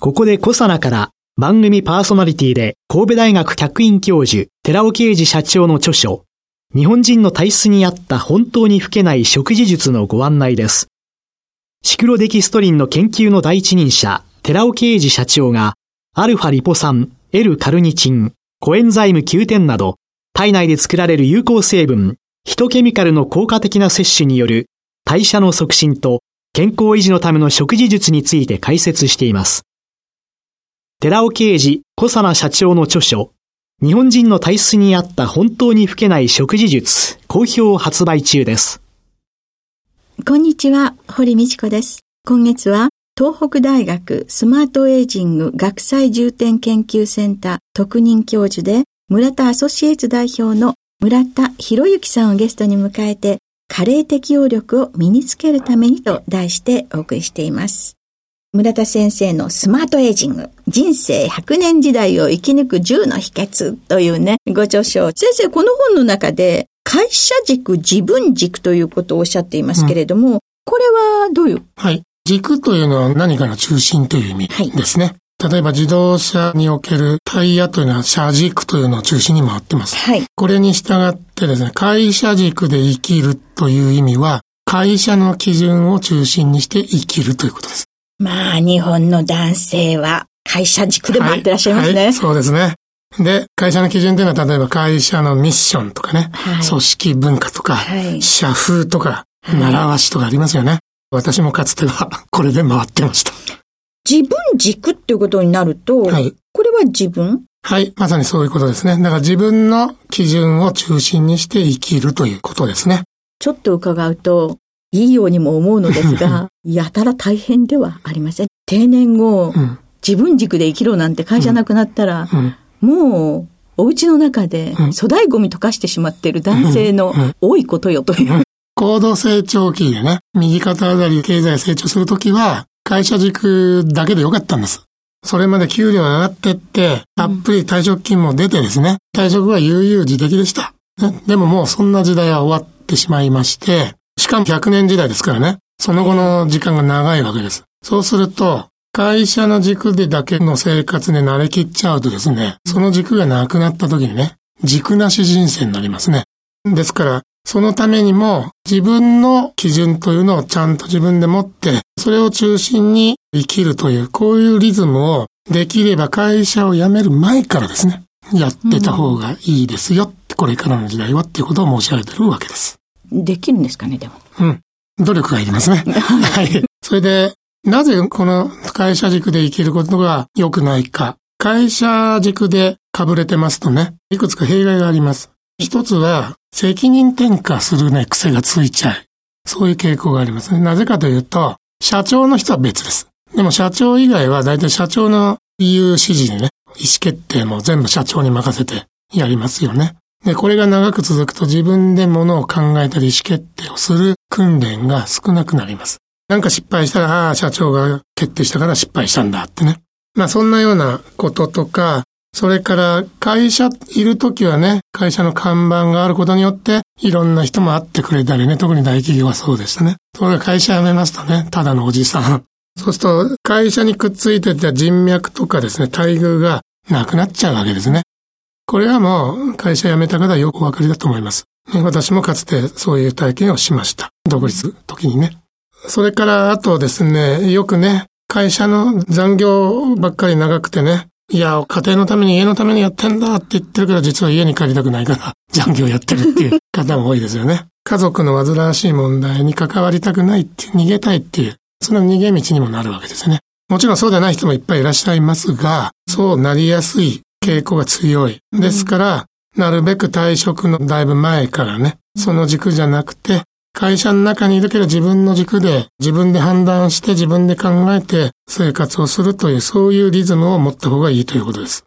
ここでコサナから番組パーソナリティで神戸大学客員教授寺尾啓二社長の著書日本人の体質に合った本当に老けない食事術のご案内ですシクロデキストリンの研究の第一人者寺尾啓二社長がアルファリポ酸、L カルニチン、コエンザイム Q10 など体内で作られる有効成分ヒトケミカルの効果的な摂取による代謝の促進と健康維持のための食事術について解説しています。寺尾啓治小佐奈社長の著書、日本人の体質に合った本当に老けない食事術、好評発売中です。こんにちは、堀道子です。今月は東北大学スマートエイジング学際重点研究センター特任教授で村田アソシエイツ代表の村田博之さんをゲストに迎えて加齢適応力を身につけるためにと題してお送りしています。村田先生のスマートエイジング、人生100年時代を生き抜く10の秘訣というね、ご著書。先生、この本の中で、会社軸、自分軸ということをおっしゃっていますけれども、うん、これはどういう？はい。軸というのは何かの中心という意味ですね。はい例えば自動車におけるタイヤというのは車軸というのを中心に回ってます。はい。これに従ってですね、会社軸で生きるという意味は、会社の基準を中心にして生きるということです。まあ、日本の男性は会社軸で回ってらっしゃいますね。はい、はい、そうですね。で、会社の基準というのは、例えば会社のミッションとかね、はい、組織文化とか、はい、社風とか、習わしとかありますよね。私もかつては これで回ってました。自分軸っていうことになると、はい、これは自分？はい、まさにそういうことですね。だから自分の基準を中心にして生きるということですね。ちょっと伺うと、いいようにも思うのですが、やたら大変ではありません。定年後、うん、自分軸で生きろなんて会社なくなったら、うん。もう、お家の中で粗大ゴミ溶かしてしまっている男性の多いことよという。高度成長期でね、右肩上がり経済成長するときは、会社軸だけでよかったんです。それまで給料が上がってって、たっぷり退職金も出てですね、退職は悠々自適でした。でももうそんな時代は終わってしまいまして、しかも100年時代ですからね、その後の時間が長いわけです。そうすると、会社の軸でだけの生活で慣れきっちゃうとですね、その軸がなくなった時にね、軸なし人生になりますね。ですから、そのためにも自分の基準というのをちゃんと自分で持って、それを中心に生きるという、こういうリズムをできれば会社を辞める前からですね、やってた方がいいですよ、うん、これからの時代はっていうことを申し上げてるわけです。できるんですかね、でも。うん。努力がいりますね。はい。それで、なぜこの会社軸で生きることが良くないか。会社軸で被れてますとね、いくつか弊害があります。一つは、責任転嫁するね、癖がついちゃう。そういう傾向がありますね。なぜかというと、社長の人は別です。でも社長以外は大体社長の言う指示でね、意思決定も全部社長に任せてやりますよね。で、これが長く続くと自分で物を考えたり意思決定をする訓練が少なくなります。なんか失敗したら、ああ、社長が決定したから失敗したんだってね。まあそんなようなこととか、それから会社いるときはね、会社の看板があることによって、いろんな人も会ってくれたりね、特に大企業はそうでしたね。ところが会社辞めますとね、ただのおじさん。そうすると、会社にくっついてた人脈とかですね、待遇がなくなっちゃうわけですね。これはもう、会社辞めた方はよくお分かりだと思います。私もかつてそういう体験をしました。独立時にね。それから、あとですね、よくね、会社の残業ばっかり長くてね、いや、家庭のために家のためにやってんだって言ってるけど、実は家に帰りたくないから 残業やってるっていう 方も多いですよね。家族の煩わしい問題に関わりたくないって、逃げたいっていう、その逃げ道にもなるわけですね。もちろんそうでない人もいっぱいいらっしゃいますが、そうなりやすい傾向が強い。ですから、なるべく退職のだいぶ前からね、その軸じゃなくて、会社の中にいるけど自分の軸で自分で判断して自分で考えて生活をするというそういうリズムを持った方がいいということです。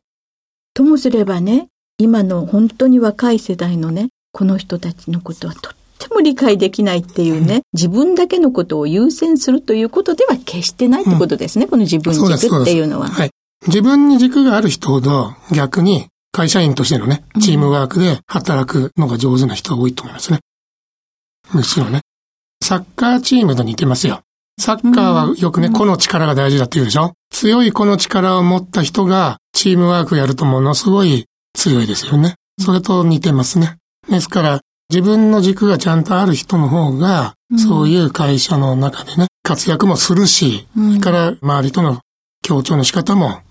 ともすればね、今の本当に若い世代のね、この人たちのことはとっても理解できないっていうね、自分だけのことを優先するということでは決してないってことですね、うん、この自分軸っていうのは。はい。自分に軸がある人ほど逆に会社員としてのね、チームワークで働くのが上手な人が多いと思いますね。むしろね。サッカーチームと似てますよ。サッカーはよくね、個の力が大事だって言うでしょ？強い個の力を持った人がチームワークやるとものすごい強いですよね。それと似てますね。ですから、自分の軸がちゃんとある人の方が、そういう会社の中でね、活躍もするし、それから周りとの協調の仕方も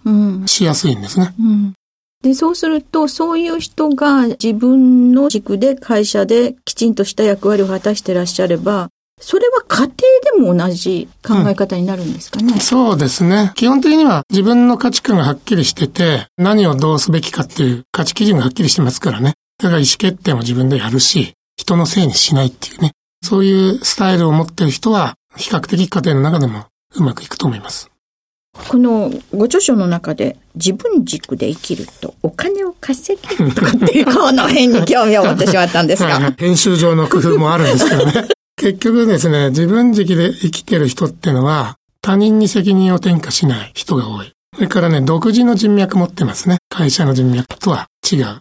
しやすいんですね。うんで、そうすると、そういう人が自分の軸で会社できちんとした役割を果たしてらっしゃれば、それは家庭でも同じ考え方になるんですかね、うん、そうですね。基本的には自分の価値観がはっきりしてて、何をどうすべきかっていう価値基準がはっきりしてますからね。だから意思決定も自分でやるし、人のせいにしないっていうね。そういうスタイルを持ってる人は、比較的家庭の中でもうまくいくと思います。このご著書の中で自分軸で生きるとお金を稼げるとかっていうこの辺に興味を持ってしまったんですが。編集上の工夫もあるんですけどね。結局ですね、自分軸で生きてる人ってのは他人に責任を転嫁しない人が多い。それからね、独自の人脈持ってますね。会社の人脈とは違う。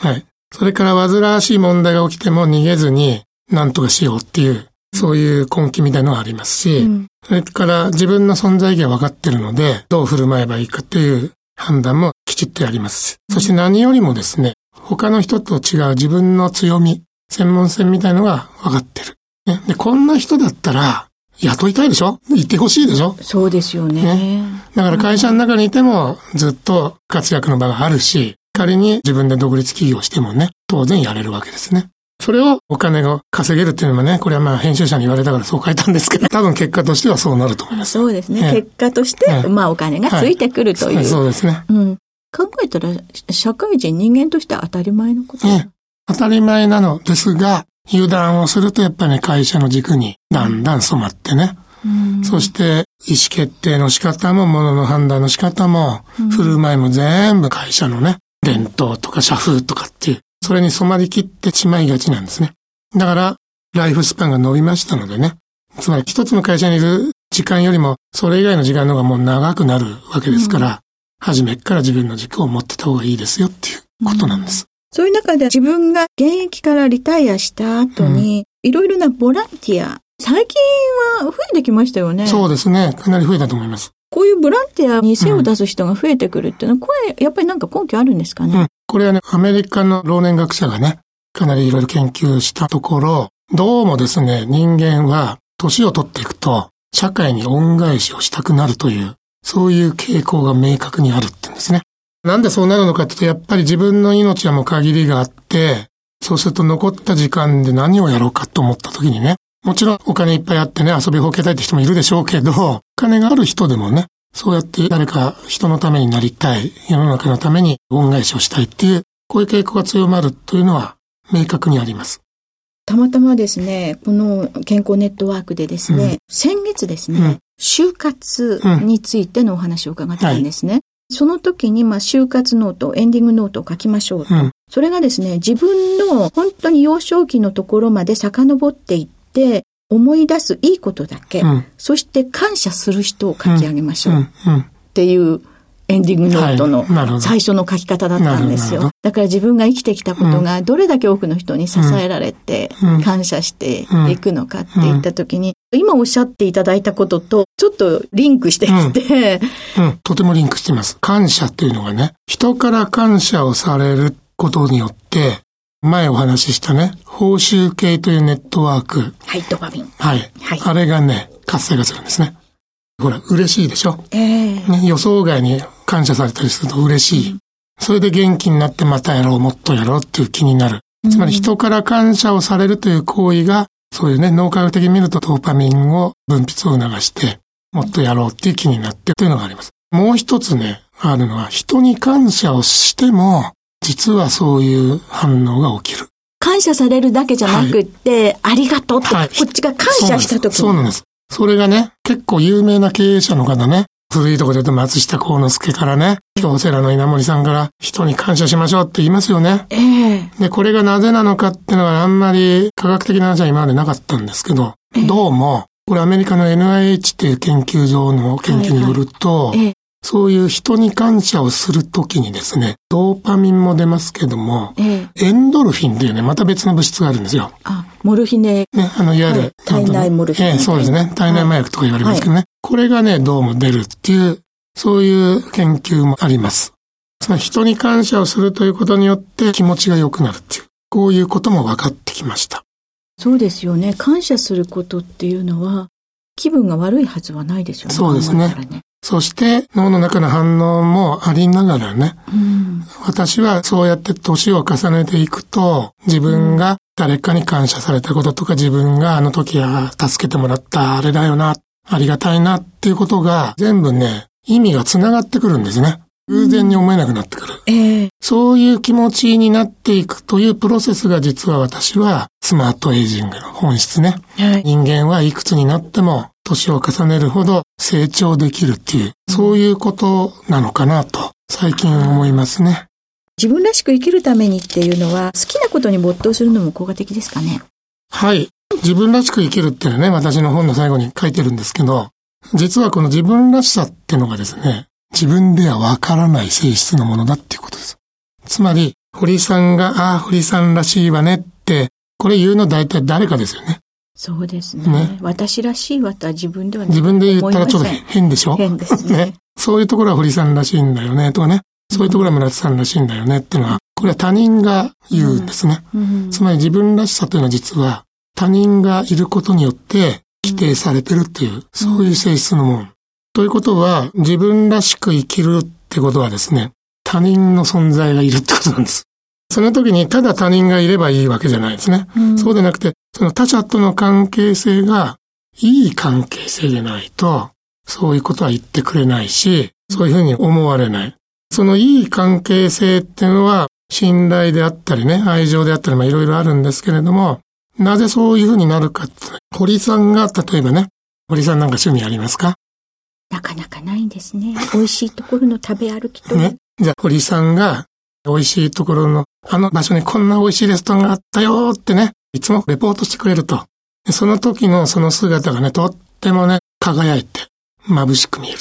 はい。それから煩わしい問題が起きても逃げずに何とかしようっていう、そういう根気みたいなのがありますし、うん、それから自分の存在意義は分かってるので、どう振る舞えばいいかっていう判断もきちっとやります。そして何よりもですね、他の人と違う自分の強み、専門性みたいのが分かってる。ね、で、こんな人だったら、雇いたいでしょ？いてほしいでしょ？そうですよね、ね、だから会社の中にいてもずっと活躍の場があるし、仮に自分で独立企業してもね、当然やれるわけですね。それをお金を稼げるっていうのもね、これはまあ編集者に言われたからそう 書いたんですけど、多分結果としてはそうなると思います。そうですね。結果として、まあお金がついてくるという、はい、そうですね。うん。考えたら、社会人、人間として当たり前のこと、ね、当たり前なのですが、油断をするとやっぱりね、会社の軸にだんだん染まってね。うん、そして、意思決定の仕方も、物の判断の仕方も、振る舞いも全部会社のね、伝統とか社風とかっていう、それに染まりきってしまいがちなんですね。だから、ライフスパンが伸びましたのでね。つまり一つの会社にいる時間よりも、それ以外の時間の方がもう長くなるわけですから、うん、初めから自分の軸を持ってた方がいいですよっていうことなんです。うん、そういう中で自分が現役からリタイアした後に、いろいろなボランティア、最近は増えてきましたよね。そうですね。かなり増えたと思います。こういうボランティアに背を出す人が増えてくるっていうのは、これ、やっぱりなんか根拠あるんですかね、うん、これはね、アメリカの老年学者がね、かなりいろいろ研究したところ、どうもですね、人間は年を取っていくと、社会に恩返しをしたくなるという、そういう傾向が明確にあるって言うんですね。なんでそうなるのかっていうと、やっぱり自分の命はもう限りがあって、そうすると残った時間で何をやろうかと思った時にね、もちろんお金いっぱいあってね、遊びほけたいって人もいるでしょうけど、お金がある人でもね、そうやって誰か人のためになりたい、世の中のために恩返しをしたいっていう、こういう傾向が強まるというのは明確にあります。たまたまですね、この健康ネットワークでですね、うん、先月ですね、うん、就活についてのお話を伺ったんですね。はい、その時に、まあ、終活ノート、エンディングノートを書きましょうと。うん、それがですね、自分の本当に幼少期のところまで遡っていって、思い出すいいことだけ、うん、そして感謝する人を書き上げましょう。っていうエンディングノートの最初の書き方だったんですよ。だから自分が生きてきたことがどれだけ多くの人に支えられて感謝していくのかって言った時に、今おっしゃっていただいたこととちょっとリンクしてきて、うん、うん、とてもリンクしてます。感謝っていうのがね、人から感謝をされることによって前お話ししたね、報酬系というネットワーク。はい、ドパミン。はい。はい、あれがね、活性化するんですね。ほら、嬉しいでしょ？ええー、ね、予想外に感謝されたりすると嬉しい。うん、それで元気になってまたやろう、もっとやろうっていう気になる。つまり人から感謝をされるという行為が、そういうね、脳科学的に見るとドーパミンを分泌を促して、もっとやろうっていう気になってというのがあります。もう一つね、あるのは、人に感謝をしても、実はそういう反応が起きる。感謝されるだけじゃなくって、はい、ありがとうって、はい、こっちが感謝した時そうなんです。それがね、結構有名な経営者の方ね、古いところで言うと松下幸之助からね、京セラの稲森さんから人に感謝しましょうって言いますよね。ええ。ー、で、これがなぜなのかっていうのはあんまり科学的な話は今までなかったんですけど、えー、どうも、これアメリカの NIH っていう研究所の研究によると、はいはい。えー、そういう人に感謝をするときにですね、ドーパミンも出ますけども、えエンドルフィンっていうね、また別の物質があるんですよ。あ、モルヒネ。ね、あの、いわゆる、はい、体内モルヒネ。ええ、そうですね。体内麻薬とか言われますけどね。はい、これがね、どうも出るっていう、そういう研究もあります。つまり人に感謝をするということによって気持ちが良くなるっていう、こういうことも分かってきました。そうですよね。感謝することっていうのは、気分が悪いはずはないですよね。そうですね。ねそして脳の中の反応もありながらね、うん、私はそうやって年を重ねていくと、自分が誰かに感謝されたこととか、自分があの時は助けてもらったあれだよな、ありがたいなっていうことが全部ね、意味が繋がってくるんですね。偶然に思えなくなってくる。えー、そういう気持ちになっていくというプロセスが実は私はスマートエイジングの本質ね。はい、人間はいくつになっても年を重ねるほど成長できるっていう、そういうことなのかなと最近思いますね。自分らしく生きるためにっていうのは好きなことに没頭するのも効果的ですかね？はい。自分らしく生きるっていうのはね、私の本の最後に書いてるんですけど、実はこの自分らしさっていうのがですね、自分ではわからない性質のものだっていうことです。つまり、堀さんが、ああ、堀さんらしいわねって、これ言うの大体誰かですよね。そうですね。ね私らしいわとは自分では自分で言ったらちょっと変でしょ？変ですね ね。そういうところは堀さんらしいんだよね、とかね。そういうところは村田さんらしいんだよねっていうのは、これは他人が言うんですね。うんうん、つまり自分らしさというのは実は他人がいることによって規定されてるっていう、そういう性質のもの。ということは、自分らしく生きるってことはですね、他人の存在がいるってことなんです。その時にただ他人がいればいいわけじゃないですね。うん、そうでなくて、その他者との関係性がいい関係性でないと、そういうことは言ってくれないし、そういうふうに思われない。そのいい関係性っていうのは、信頼であったりね、愛情であったり、まあいろいろあるんですけれども、なぜそういうふうになるかって、堀さんが、例えばね、堀さんなんか趣味ありますか？なかなかないんですね。美味しいところの食べ歩きと。ね。じゃあ、堀さんが、美味しいところの、あの場所にこんな美味しいレストランがあったよってね、いつもレポートしてくれると。その時のその姿がね、とってもね、輝いて、眩しく見える。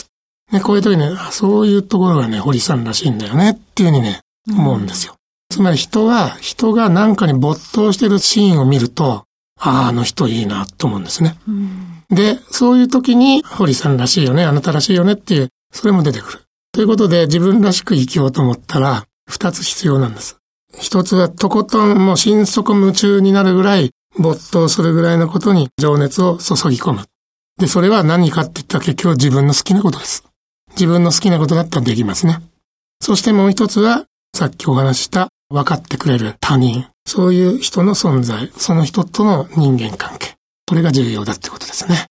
ね、こういう時ね、そういうところがね、堀さんらしいんだよねっていうふうにね、思うんですよ。つまり人は、人が何かに没頭してるシーンを見ると、ああ、あの人いいなと思うんですね。うん、で、そういう時に、堀さんらしいよね、あなたらしいよねっていう、それも出てくる。ということで、自分らしく生きようと思ったら、二つ必要なんです。一つは、とことんもう心底夢中になるぐらい、没頭するぐらいのことに情熱を注ぎ込む。で、それは何かって言ったら結局自分の好きなことです。自分の好きなことだったらできますね。そしてもう一つは、さっきお話した分かってくれる他人。そういう人の存在、その人との人間関係。これが重要だってことですね。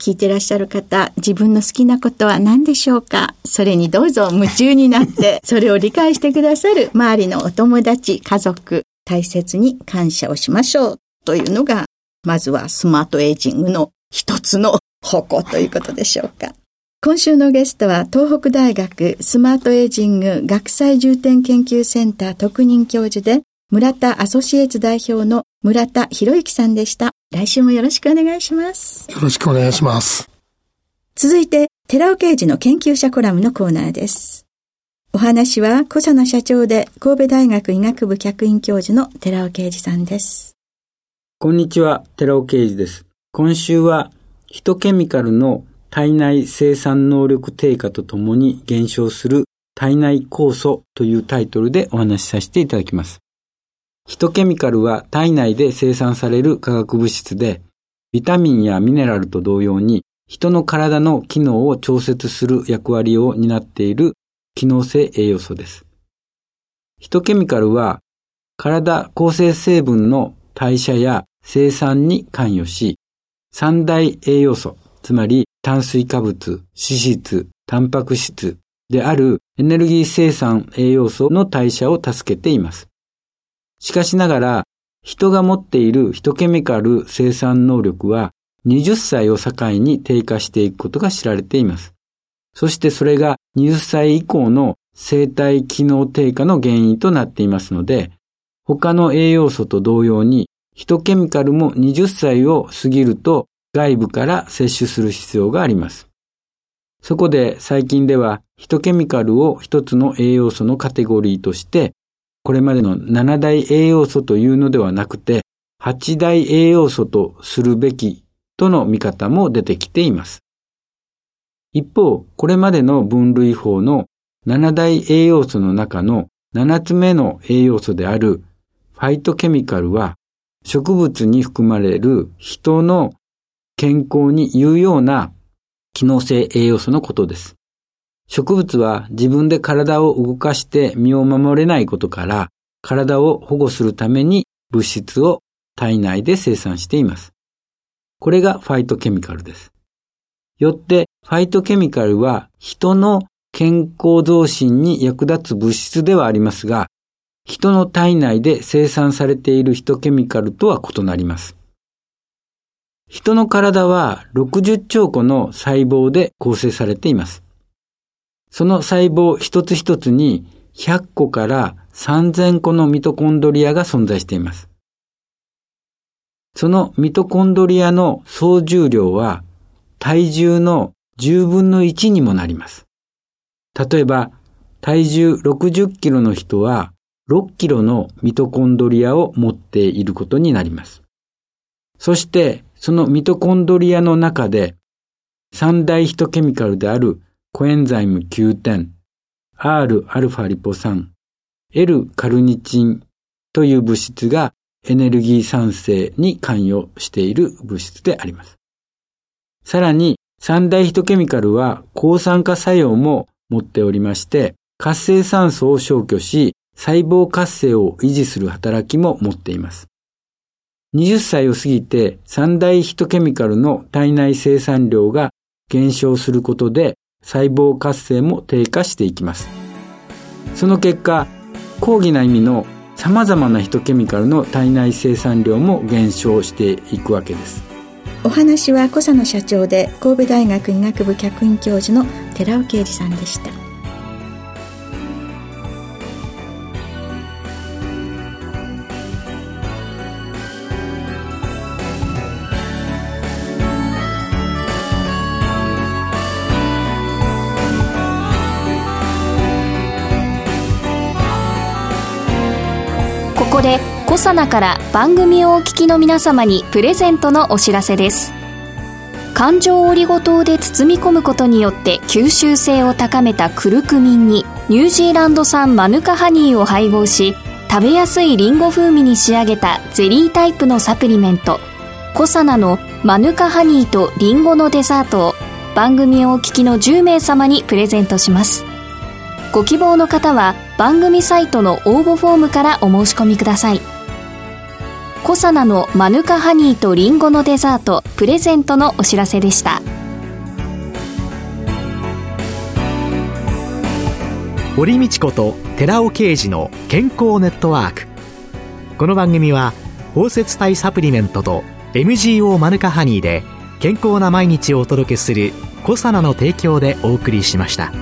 聞いてらっしゃる方、自分の好きなことは何でしょうか？それにどうぞ夢中になって、それを理解してくださる周りのお友達、家族、大切に感謝をしましょうというのが、まずはスマートエイジングの一つの方向ということでしょうか。今週のゲストは東北大学スマートエイジング学際重点研究センター特任教授で村田アソシエイツ代表の村田博之さんでした。来週もよろしくお願いします。よろしくお願いします。続いて、寺尾刑事の研究者コラムのコーナーです。お話は小佐野社長で神戸大学医学部客員教授の寺尾啓二さんです。こんにちは、寺尾啓二です。今週はヒトケミカルの体内生産能力低下とともに減少する体内酵素というタイトルでお話しさせていただきます。ヒトケミカルは体内で生産される化学物質で、ビタミンやミネラルと同様に人の体の機能を調節する役割を担っている機能性栄養素です。ヒトケミカルは体構成成分の代謝や生産に関与し、三大栄養素、つまり炭水化物、脂質、タンパク質であるエネルギー生産栄養素の代謝を助けています。しかしながら、人が持っているヒトケミカル生産能力は20歳を境に低下していくことが知られています。そしてそれが20歳以降の生体機能低下の原因となっていますので、他の栄養素と同様に、ヒトケミカルも20歳を過ぎると外部から摂取する必要があります。そこで最近ではヒトケミカルを一つの栄養素のカテゴリーとして、これまでの7大栄養素というのではなくて、8大栄養素とするべきとの見方も出てきています。一方、これまでの分類法の7大栄養素の中の7つ目の栄養素であるファイトケミカルは植物に含まれる人の健康に有用な機能性栄養素のことです。植物は自分で体を動かして身を守れないことから体を保護するために物質を体内で生産しています。これがファイトケミカルです。よってファイトケミカルは人の健康増進に役立つ物質ではありますが、人の体内で生産されているヒトケミカルとは異なります。人の体は60兆個の細胞で構成されています。その細胞一つ一つに100個から3000個のミトコンドリアが存在しています。そのミトコンドリアの総重量は体重の10分の1にもなります。例えば、体重60キロの人は6キロのミトコンドリアを持っていることになります。そして、そのミトコンドリアの中で、三大ヒトケミカルであるコエンザイム9点、Rα リポ酸、L カルニチンという物質がエネルギー酸性に関与している物質であります。さらに、三大ヒトケミカルは抗酸化作用も持っておりまして、活性酸素を消去し、細胞活性を維持する働きも持っています。20歳を過ぎて三大ヒトケミカルの体内生産量が減少することで細胞活性も低下していきます。その結果、抗議な意味のさまざまなヒトケミカルの体内生産量も減少していくわけです。お話は小佐野社長で神戸大学医学部客員教授の寺尾啓二さんでしたでコサナから番組をお聞きの皆様にプレゼントのお知らせです。環状オリゴ糖で包み込むことによって吸収性を高めたクルクミンにニュージーランド産マヌカハニーを配合し食べやすいリンゴ風味に仕上げたゼリータイプのサプリメントコサナのマヌカハニーとリンゴのデザートを番組をお聞きの10名様にプレゼントします。ご希望の方は番組サイトの応募フォームからお申し込みください。コサナのマヌカハニーとリンゴのデザートプレゼントのお知らせでした。堀道子と寺尾啓二の健康ネットワーク。この番組は包摂体サプリメントと MGO マヌカハニーで健康な毎日をお届けするコサナの提供でお送りしました。